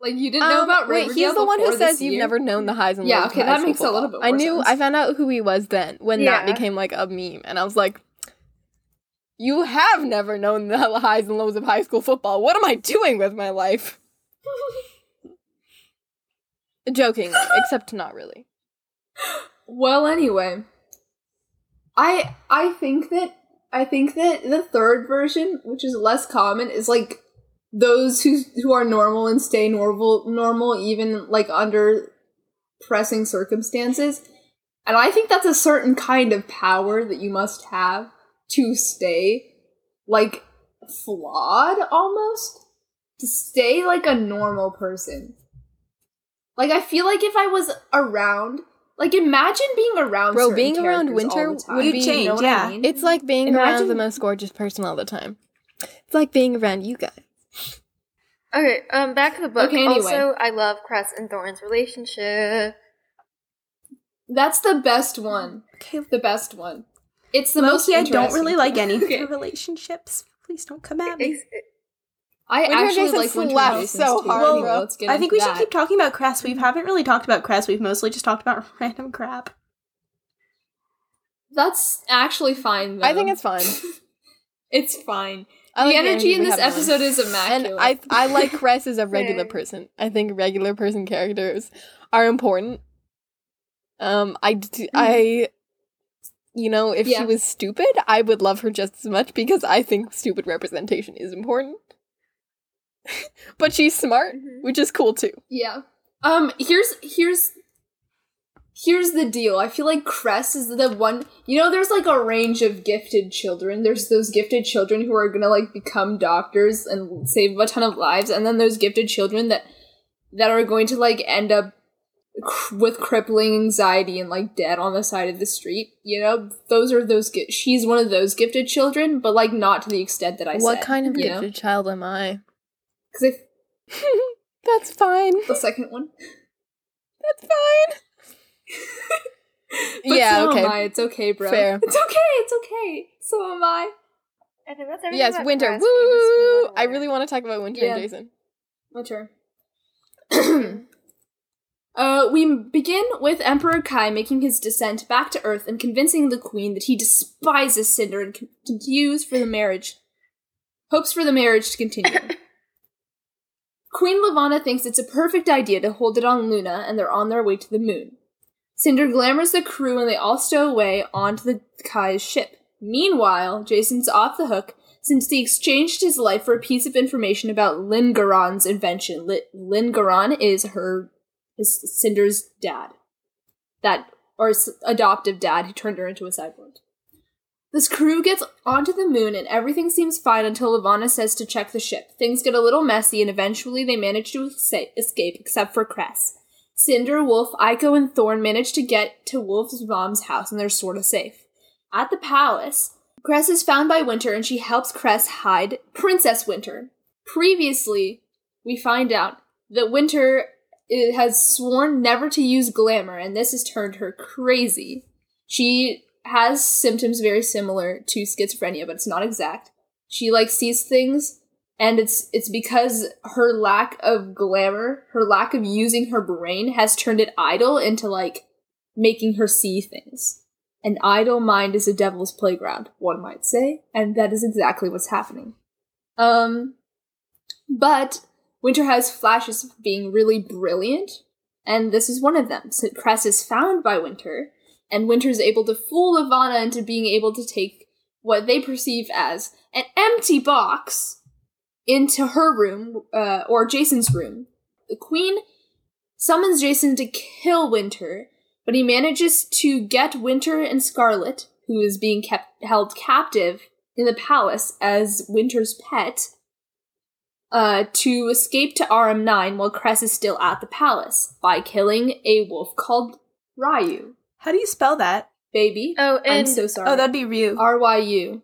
Like you didn't know Um, about wait, he's the one who says you've year? never known the highs and lows. Yeah, okay, that makes a little football. bit I knew. sense. I found out who he was then when that became like a meme, and I was like, "You have never known the highs and lows of high school football. What am I doing with my life?" Joking, except not really. Well, anyway, I I think that I think that the third version, which is less common, is like those who who are normal and stay normal normal even like under pressing circumstances. And I think that's a certain kind of power that you must have to stay like flawed almost to stay like a normal person. Like I feel like if I was around, like imagine being around, Bro, certain being around Winter would be- change, You know yeah. I mean? It's like being around the most gorgeous person all the time. It's like being around you guys. Okay, um, back to the book. Okay, anyway. Also, I love Cress and Thorn's relationship. that's the best one. Okay, The best one. It's the most. I don't really like any of Okay. their relationships. Please don't come at me. It's- I Winter actually Jacin like Winter slaps Jacin's so too. hard, Anyway, let's get I think into we should keep talking about Cress. We haven't really talked about Cress. We've mostly just talked about random crap. That's actually fine. I think it's fine. it's fine. I the like energy in this have on. episode is and immaculate. I I like Cress as a regular person. I think regular person characters are important. Um, I, I, you know, if Yeah. she was stupid, I would love her just as much because I think stupid representation is important. but she's smart, Mhm. which is cool too. Yeah. Um. Here's here's here's the deal. I feel like Cress is the one. You know, there's like a range of gifted children. There's those gifted children who are gonna like become doctors and save a ton of lives, and then those gifted children that that are going to like end up cr- with crippling anxiety and like dead on the side of the street. You know, those are those. Gi- she's one of those gifted children, but like not to the extent that I what said. kind of you know? gifted child am I? Because if That's fine. the second one. That's fine. But yeah. so okay. am I. It's okay, bro. Fair. It's okay. It's okay. So am I. I think that's everything Yes, winter. Woo! We just move on I really want to talk about winter Yeah. and Jacin. My turn. uh, we begin with Emperor Kai making his descent back to Earth and convincing the Queen that he despises Cinder and con- continues for the marriage. Hopes for the marriage to continue. Queen Levana thinks it's a perfect idea to hold it on Luna, and they're on their way to the moon. Cinder glamours the crew and they all stow away onto the Kai's ship. Meanwhile, Jacin's off the hook since he exchanged his life for a piece of information about Linh Garan's invention. Linh is her, is Cinder's dad. That, or adoptive dad who turned her into a cyborg. This crew gets onto the moon and everything seems fine until Levana says to check the ship. Things get a little messy and eventually they manage to escape except for Cress. Cinder, Wolf, Iko, and Thorn manage to get to Wolf's mom's house and they're sort of safe. At the palace, Cress is found by Winter and she helps Cress hide Princess Winter. Previously, we find out that Winter eh, has sworn never to use glamour and this has turned her crazy. She has symptoms very similar to schizophrenia, but it's not exact. She like sees things and it's it's because her lack of glamour, her lack of using her brain has turned it idle into like making her see things. An idle mind is a devil's playground, one might say, and that is exactly what's happening. Um but Winter has flashes of being really brilliant, and this is one of them. So Cress is found by Winter, and Winter's able to fool Ivana into being able to take what they perceive as an empty box into her room, uh, or Jacin's room. The Queen summons Jacin to kill Winter, but he manages to get Winter and Scarlet, who is being kept held captive in the palace as Winter's pet, uh, to escape to RM9 while Cress is still at the palace by killing a wolf called Ryu. How do you spell that? Baby. Oh, I'm and so sorry. Oh, that'd be Ryu. R Y U.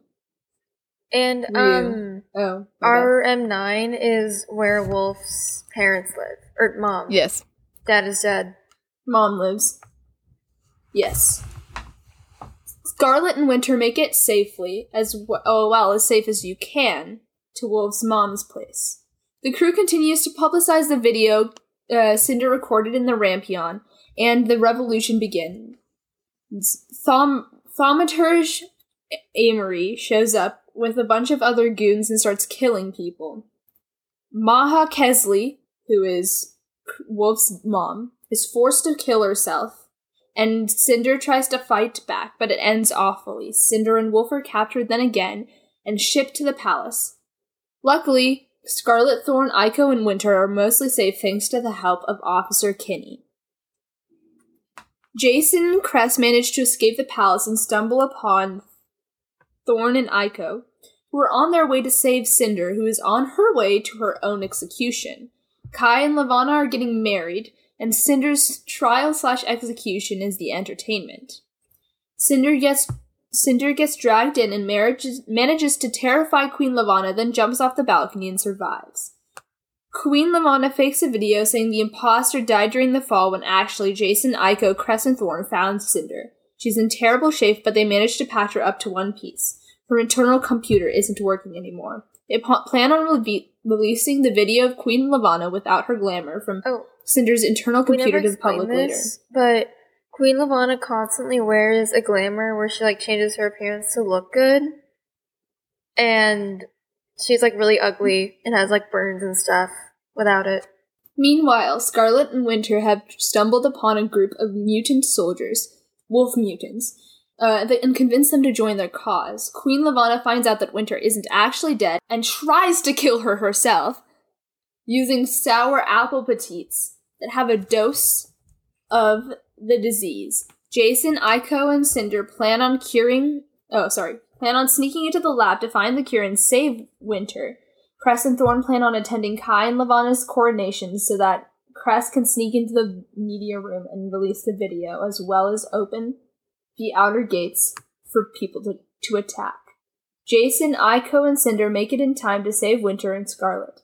and Ryu. um Oh. RM nine is where Wolf's parents live. Or mom. Yes. Dad is dead. Mom lives. Yes. Scarlet and Winter make it safely, as w- oh well as safe as you can, to Wolf's mom's place. The crew continues to publicize the video uh, Cinder recorded in the Rampion, and the revolution begins. Thom- Thaumaturge Aimery shows up with a bunch of other goons and starts killing people. Maha Kesley, who is Wolf's mom, is forced to kill herself, and Cinder tries to fight back, but it ends awfully. Cinder and Wolf are captured then again and shipped to the palace. Luckily, Scarlet Thorn, Iko, and Winter are mostly safe thanks to the help of Officer Kinney. Jacin and Cress manage to escape the palace and stumble upon Thorn and Iko, who are on their way to save Cinder, who is on her way to her own execution. Kai and Levana are getting married, and Cinder's trial slash execution is the entertainment. Cinder gets Cinder gets dragged in and manages, manages to terrify Queen Levana, then jumps off the balcony and survives. Queen Levana fakes a video saying the imposter died during the fall when actually Jacin, Iko, Cress, and Thorn found Cinder. She's in terrible shape, but they managed to patch her up to one piece. Her internal computer isn't working anymore. They plan on rele- releasing the video of Queen Levana without her glamour from Oh, Cinder's internal computer to the public later. but Queen Levana constantly wears a glamour where she like changes her appearance to look good, and she's like really ugly and has like burns and stuff without it. Meanwhile, Scarlet and Winter have stumbled upon a group of mutant soldiers, wolf mutants, uh, and convince them to join their cause. Queen Levana finds out that Winter isn't actually dead and tries to kill her herself using sour apple petites that have a dose of the disease. Jacin, Iko, and Cinder plan on curing. Oh, sorry. Plan on sneaking into the lab to find the cure and save Winter. Cress and Thorn plan on attending Kai and Levana's coronation so that Cress can sneak into the media room and release the video, as well as open the outer gates for people to, to attack. Jacin, Iko, and Cinder make it in time to save Winter and Scarlet.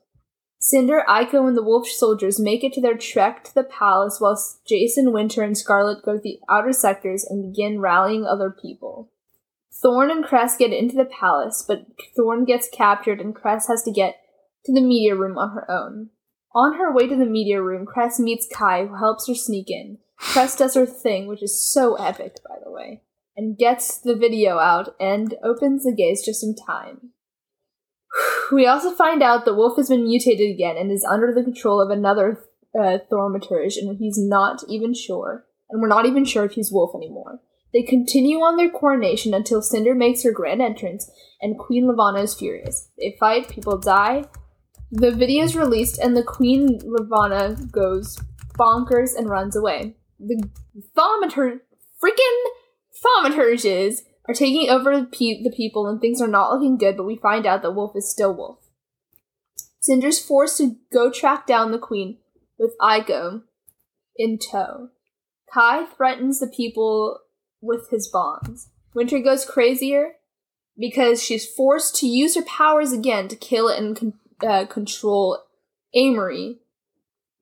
Cinder, Iko, and the wolf soldiers make it to their trek to the palace while Jacin, Winter, and Scarlet go to the outer sectors and begin rallying other people. Thorn and Cress get into the palace, but Thorn gets captured and Cress has to get to the media room on her own. On her way to the media room, Cress meets Kai, who helps her sneak in. Cress does her thing, which is so epic, by the way, and gets the video out and opens the gates just in time. We also find out that Wolf has been mutated again and is under the control of another uh, thaumaturge, and he's not even sure. And we're not even sure if he's Wolf anymore. They continue on their coronation until Cinder makes her grand entrance, and Queen Levana is furious. They fight, people die. The video is released, and the Queen Levana goes bonkers and runs away. The thaumatur, freaking thaumaturges are taking over the, pe- the people, and things are not looking good. But we find out that Wolf is still Wolf. Cinder's forced to go track down the Queen with Iko in tow. Kai threatens the people with his bonds. Winter goes crazier because she's forced to use her powers again to kill and con- uh, control Aimery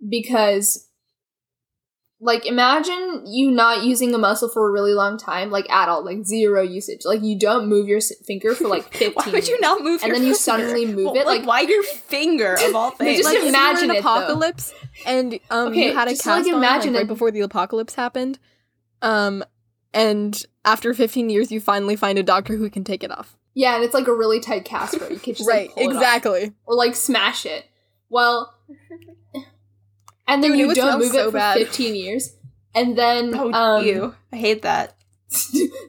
because like imagine you not using a muscle for a really long time like at all like zero usage like you don't move your finger for like 15 Why would you years. not move And your then you finger? suddenly move Well, it, like, like- why your finger of all things? just like, if you were imagine in it, though. apocalypse and um Okay, you had a just, like, cast on imagine like, right before the apocalypse happened um and after 15 years you finally find a doctor who can take it off yeah and it's like a really tight cast bro you can't just right like, pull it off. exactly or like smash it well and then Dude, you don't move so it for bad. 15 years and then oh, um ew. I hate that.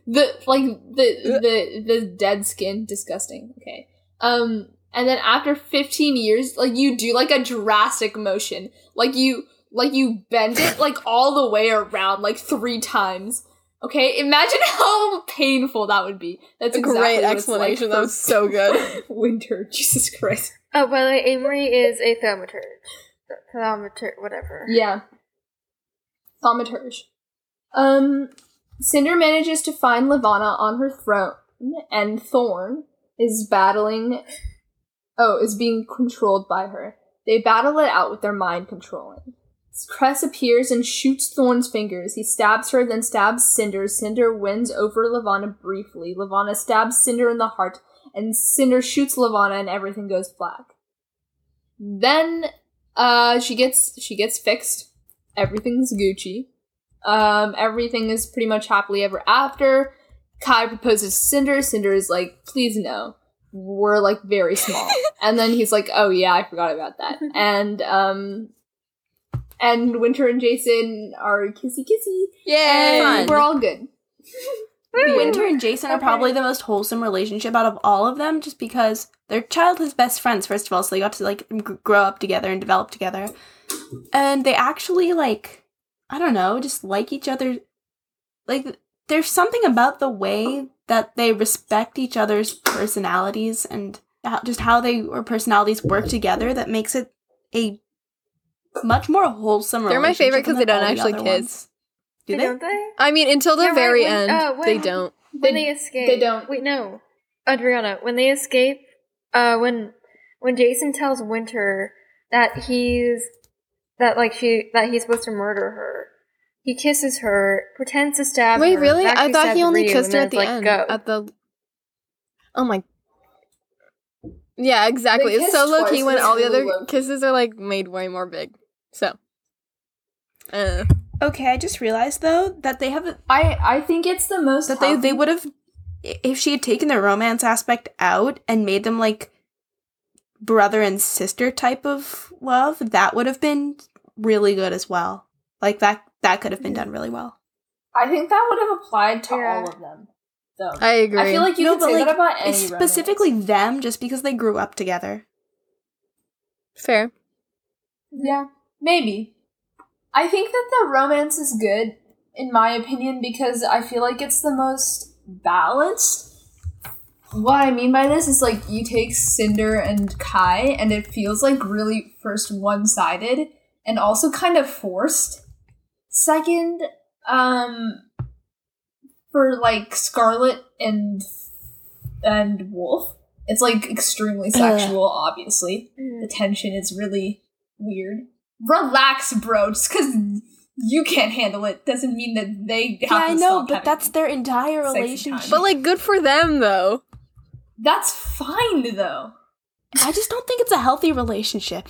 the like the the the dead skin disgusting okay um and then after 15 years like you do like a drastic motion like you like you bend it like all the way around like three times okay imagine how painful that would be that's a exactly great what it's like explanation that was so good winter jesus christ Oh, by the way, Aimery is a thaumaturge. Thaumaturge, whatever. yeah thaumaturge um Cinder manages to find Levana on her throne, and Thorn is battling. Oh, is being controlled by her. They battle it out with their mind controlling. Cress appears and shoots Thorn's fingers. He stabs her, then stabs Cinder. Cinder wins over Levana briefly. Levana stabs Cinder in the heart, and Cinder shoots Levana, and everything goes black. Then, uh, she gets she gets fixed. Everything's Gucci. Um, everything is pretty much happily ever after. Kai proposes to Cinder. Cinder is like, please no. We're like very small. and then he's like, oh yeah, I forgot about that. and um and Winter and Jacin are kissy kissy. Yay! And we're all good. Winter and Jacin are probably the most wholesome relationship out of all of them, just because they're childhood best friends. First of all, so they got to like g- grow up together and develop together, and they actually like, I don't know, just like each other. Like, there's something about the way that they respect each other's personalities and how, just how they or personalities work together that makes it a much more wholesome. They're my favorite because they don't all the actually other kiss. ones. Do Hey, they? Don't they? I mean, until the Yeah, right, very when- end, uh, they don't. when They- they escape. they don't. Wait, no, Adriana. When they escape, uh, when when Jacin tells Winter that he's that like she that he's supposed to murder her, he kisses her, pretends to stab Wait, her. Wait, really? I thought he only Ryu, kissed her at the like, end. Go. At the. Oh my. Yeah, exactly. It's so kissed low key when all the other kisses are like made way more big. So. Uh, Okay, I just realized though that they have. I I think it's the most that they they would have if she had taken the romance aspect out and made them like brother and sister type of love, that would have been really good as well. Like that that could have been done really well. I think that would have applied to Yeah. all of them. Though I agree. I feel like you No, could say like, that about any It's romance. specifically them just because they grew up together. fair. Yeah, maybe. I think that the romance is good, in my opinion, because I feel like it's the most balanced. What I mean by this is like you take Cinder and Kai, and it feels like really first one sided and also kind of forced. Second, um, for like Scarlet and and Wolf, it's like extremely sexual, obviously Mm. the tension is really weird. Relax, bro. Just because you can't handle it doesn't mean that they have Yeah, I know, stop but that's their entire relationship. But like, good for them though. That's fine though. I just don't think it's a healthy relationship.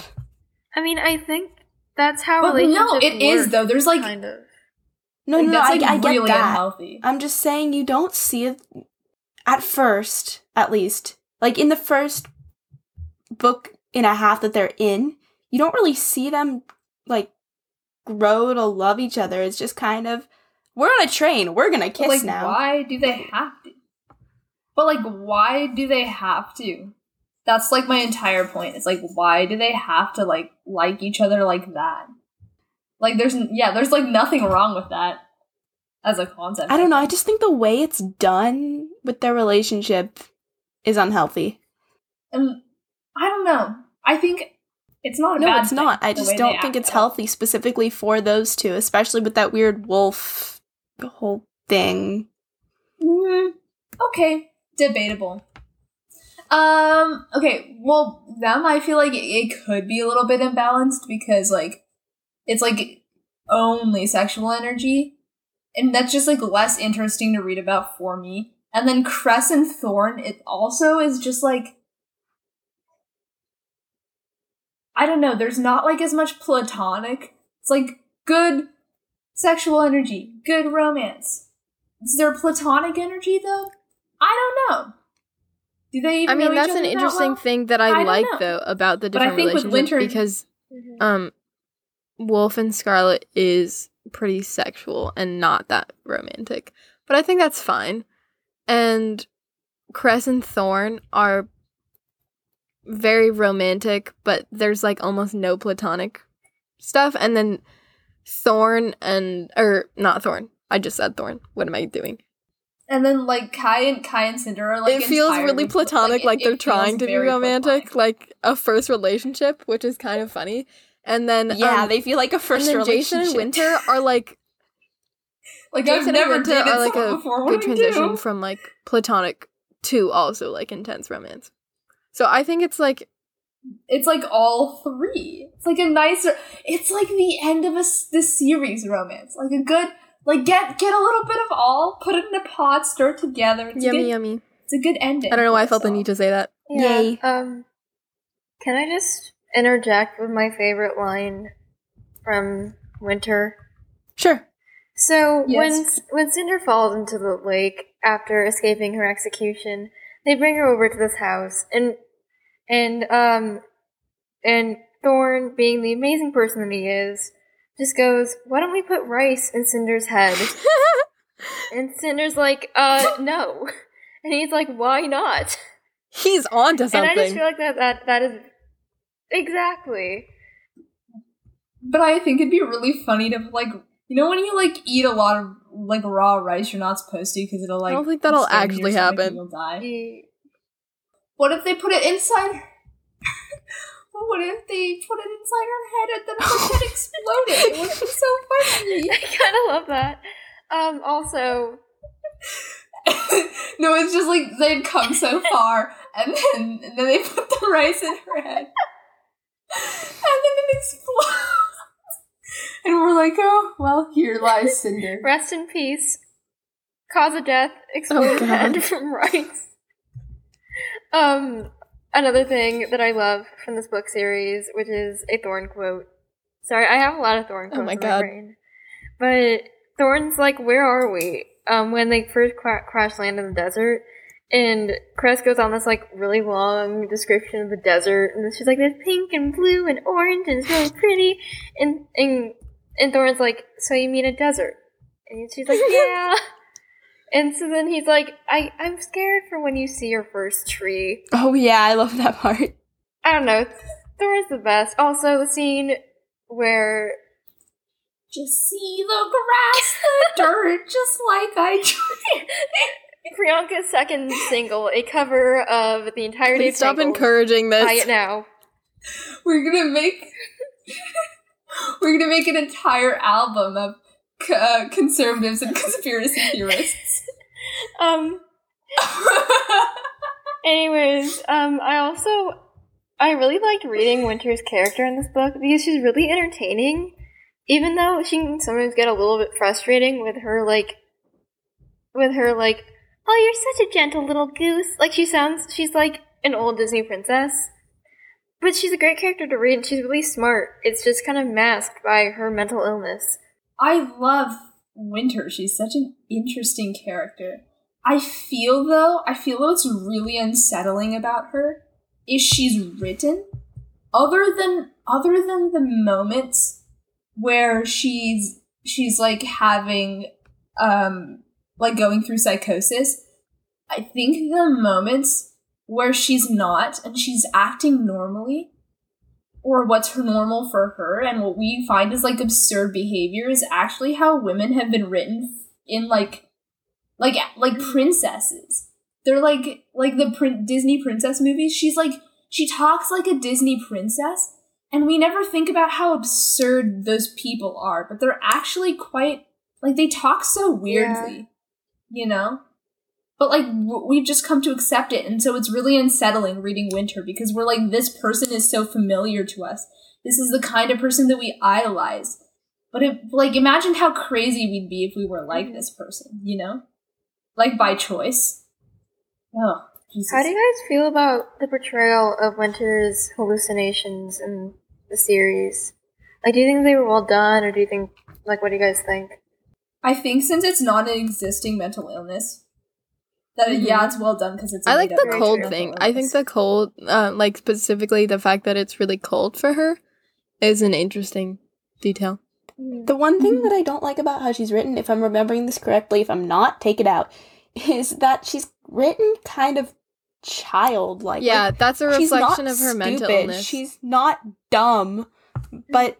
I mean, I think that's how But relationships no, it is work, though. There's like, kind of. No, like, no, no, that's I, like I get really that. unhealthy. I'm just saying you don't see it at first, at least. Like in the first book and a half that they're in, you don't really see them like grow to love each other. It's just kind of we're on a train, we're gonna kiss like, now. why do they have to? But like, why do they have to? That's like my entire point. It's like, why do they have to like like each other like that? Like, there's yeah, there's like nothing wrong with that as a concept. I don't know, I just think the way it's done with their relationship is unhealthy. Um, I don't know. I think it's not No, it's not. I just don't think it's at all. healthy specifically for those two, especially with that weird wolf whole thing. Mm, okay, debatable. Um. Okay. Well, them. I feel like it, it could be a little bit imbalanced because like it's like only sexual energy, and that's just like less interesting to read about for me. And then Cress and Thorn. It also is just like I don't know. There's not like as much platonic. It's like good sexual energy, good romance. Is there platonic energy though? I don't know. Do they even I mean, that's an that interesting well? thing that I, I like know. though about the different relationships Winter- because Mhm. um, Wolf and Scarlet is pretty sexual and not that romantic, but I think that's fine. And Cress and Thorn are very romantic, but there's like almost no platonic stuff. And then Thorn and or not Thorn. I just said Thorn. What am I doing? And then like Kai and Kai and Cinder are like it feels really platonic, it- like, it they're feels trying to be romantic, platonic. like a first relationship, which is kind of funny. And then Yeah, um, they feel like a first and relationship. Jacin and Winter are like Like Jacin I've never and Winter are like a before. good What do I transition do? from like platonic to also like intense romance. So I think it's like It's like all three. It's like a nicer. It's like the end of a s- the series romance. Like a good. Like get get a little bit of all, put it in a pot, stir it together. It's a yummy good, yummy. It's a good ending. I don't know why I for felt the need to say that. Yeah. Yay. Um, can I just interject with my favorite line from Winter? Sure. So when when Cinder falls into the lake after escaping her execution, they bring her over to this house, and and um and Thorn, being the amazing person that he is, just goes, "Why don't we put rice in Cinder's head?" and Cinder's like, "Uh, no," and he's like, "Why not?" He's on to something. And I just feel like that that that is exactly. But I think it'd be really funny to like, you know, when you like eat a lot of like raw rice, you're not supposed to because it'll like. I don't think that'll actually happen. You'll die. What if they put it inside? what if they put it inside her head and then her head exploded? It would be so funny. I kind of love that. Um, also, no, it's just like they'd come so far, and then and then they put the rice in her head, and then it explodes, and we're like, oh well, here lies Cinder. rest in peace. Cause of death: exploded Oh, head from rice. Um, another thing that I love from this book series, which is a Thorn quote. Sorry, I have a lot of Thorn Oh quotes my in God. my brain, but Thorn's like, "Where are we?" Um, when they first cra- crash land in the desert. And Cress goes on this like really long description of the desert, and she's like, "There's pink and blue and orange, and it's really pretty." And and and Thorn's like, "So you mean a desert?" And she's like, "Yeah." And so then he's like, "I I'm scared for when you see your first tree." Oh yeah, I love that part. I don't know. Thor's the best. Also, the scene where Just see the grass, the dirt, just like I. Priyanka's second single, a cover of the entirety Please of stop Tangled. encouraging Buy this. it now. We're gonna make. We're gonna make an entire album of c- uh, conservatives and conspiracy theorists. Um. Anyways, um, I also I really liked reading Winter's character in this book because she's really entertaining, even though she can sometimes get a little bit frustrating with her like, with her like, oh, you're such a gentle little goose. Like she sounds, she's like an old Disney princess, but she's a great character to read. She's really smart. It's just kind of masked by her mental illness. I love Winter. She's such an interesting character. I feel though, I feel what's really unsettling about her is she's written other than other than the moments where she's she's like having um like going through psychosis. I think the moments where she's not and she's acting normally or what's her normal for her and what we find is like absurd behavior is actually how women have been written in like like like princesses. They're like like the prin- disney princess movies she's like she talks like a disney princess and we never think about how absurd those people are but they're actually quite like they talk so weirdly you know but like we've just come to accept it and so it's really unsettling reading winter because we're like this person is so familiar to us this is the kind of person that we idolize but it like imagine how crazy we'd be if we were like mm-hmm. this person you know like by choice oh Jesus. How do you guys feel about the portrayal of Winter's hallucinations in the series? Like, do you think they were well done, or do you think, like, what do you guys think? i think since it's not an existing mental illness that yeah mm-hmm. it's well done because it's I like the cold thing. I think the cold, uh, like specifically the fact that it's really cold for her, is an interesting detail. Mm-hmm. The one thing mm-hmm. that I don't like about how she's written, if I'm remembering this correctly, if I'm not, take it out, is that she's written kind of childlike. yeah, Like, that's a reflection of her mental stupid. illness. She's not dumb, but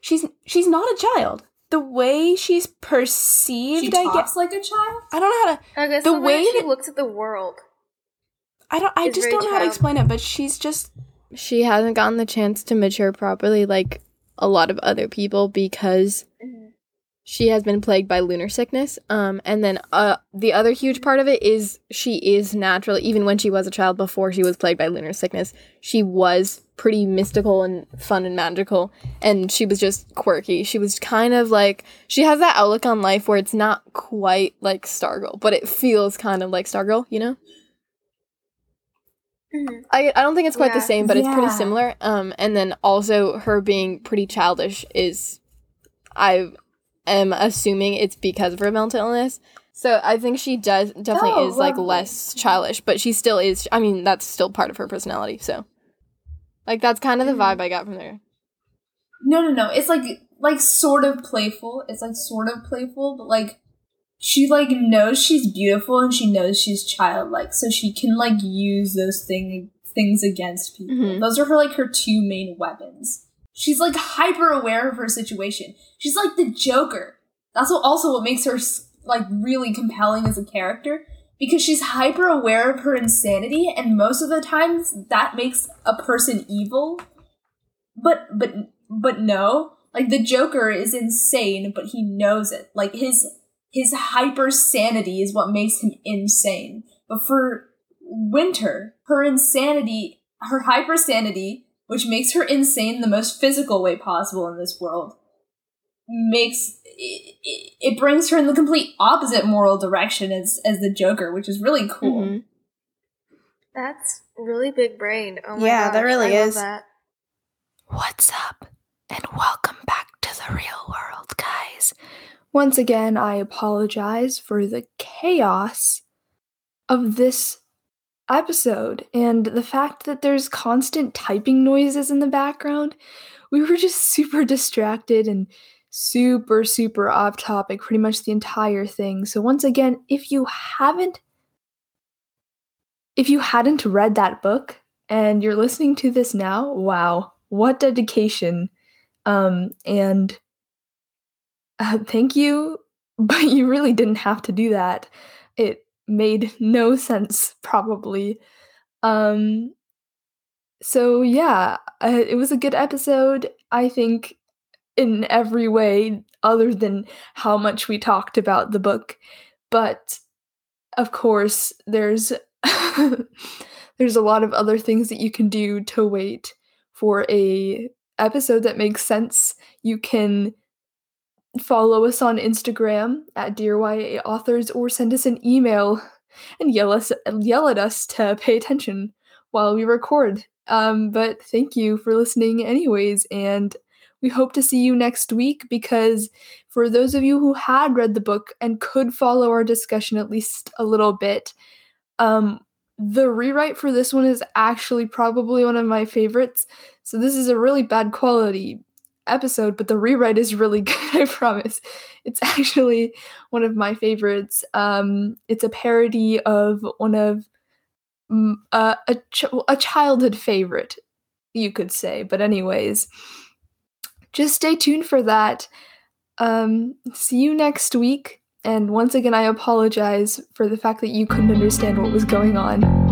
she's she's not a child. The way she's perceived, she I talks guess like a child I don't know how to. I guess The the, way, way she that- looks at the world. I don't. I just don't know how to explain it. But she's just. she hasn't gotten the chance to mature properly like a lot of other people because she has been plagued by lunar sickness. Um, and then uh, the other huge part of it is she is natural. Even when she was a child, before she was plagued by lunar sickness, she was pretty mystical and fun and magical. And she was just quirky. She was kind of like she has that outlook on life where it's not quite like Stargirl, but it feels kind of like Stargirl. You know. Mhm. I, I don't think it's quite the same, but it's pretty similar. Um, and then also her being pretty childish is, I am assuming it's because of her mental illness. So I think she does definitely Oh, is like less childish, but she still is. I mean, that's still part of her personality. So, like that's kind of the vibe I got from there. No, no, no. It's like like sort of playful. It's like sort of playful, but like she like knows she's beautiful and she knows she's childlike, so she can like use those thing things against people. Mhm. Those are her like her two main weapons. She's like hyper aware of her situation. She's like the Joker. That's what also what makes her like really compelling as a character because she's hyper aware of her insanity and most of the times that makes a person evil. But but but no. Like the joker is insane but he knows it. Like his his hyper sanity is what makes him insane. But for winter her insanity her hyper sanity which makes her insane the most physical way possible in this world makes it, it, it brings her in the complete opposite moral direction as as the joker which is really cool Mhm. That's really big brain. Oh my Yeah, that really I is. that. What's up? And welcome back to the real world, guys. Once again, I apologize for the chaos of this episode and the fact that there's constant typing noises in the background. We were just super distracted and super, super off topic pretty much the entire thing. So, once again, if you haven't if you hadn't read that book and you're listening to this now, wow, what dedication. Um, and uh, thank you, but you really didn't have to do that. It made no sense, probably. Um, so yeah, uh, it was a good episode. I think in every way, other than how much we talked about the book. But of course, there's there's a lot of other things that you can do to wait for a episode that makes sense. You can follow us on Instagram at Dear YA Authors or send us an email and yell us yell at us to pay attention while we record. Um, but thank you for listening anyways, and we hope to see you next week because for those of you who had read the book and could follow our discussion at least a little bit, um, the rewrite for this one is actually probably one of my favorites. So this is a really bad quality episode, but the rewrite is really good, I promise. It's actually one of my favorites. Um, it's a parody of one of mm, uh, a ch- a childhood favorite, you could say. But anyways, just stay tuned for that. Um, see you next week. And once again, I apologize for the fact that you couldn't understand what was going on.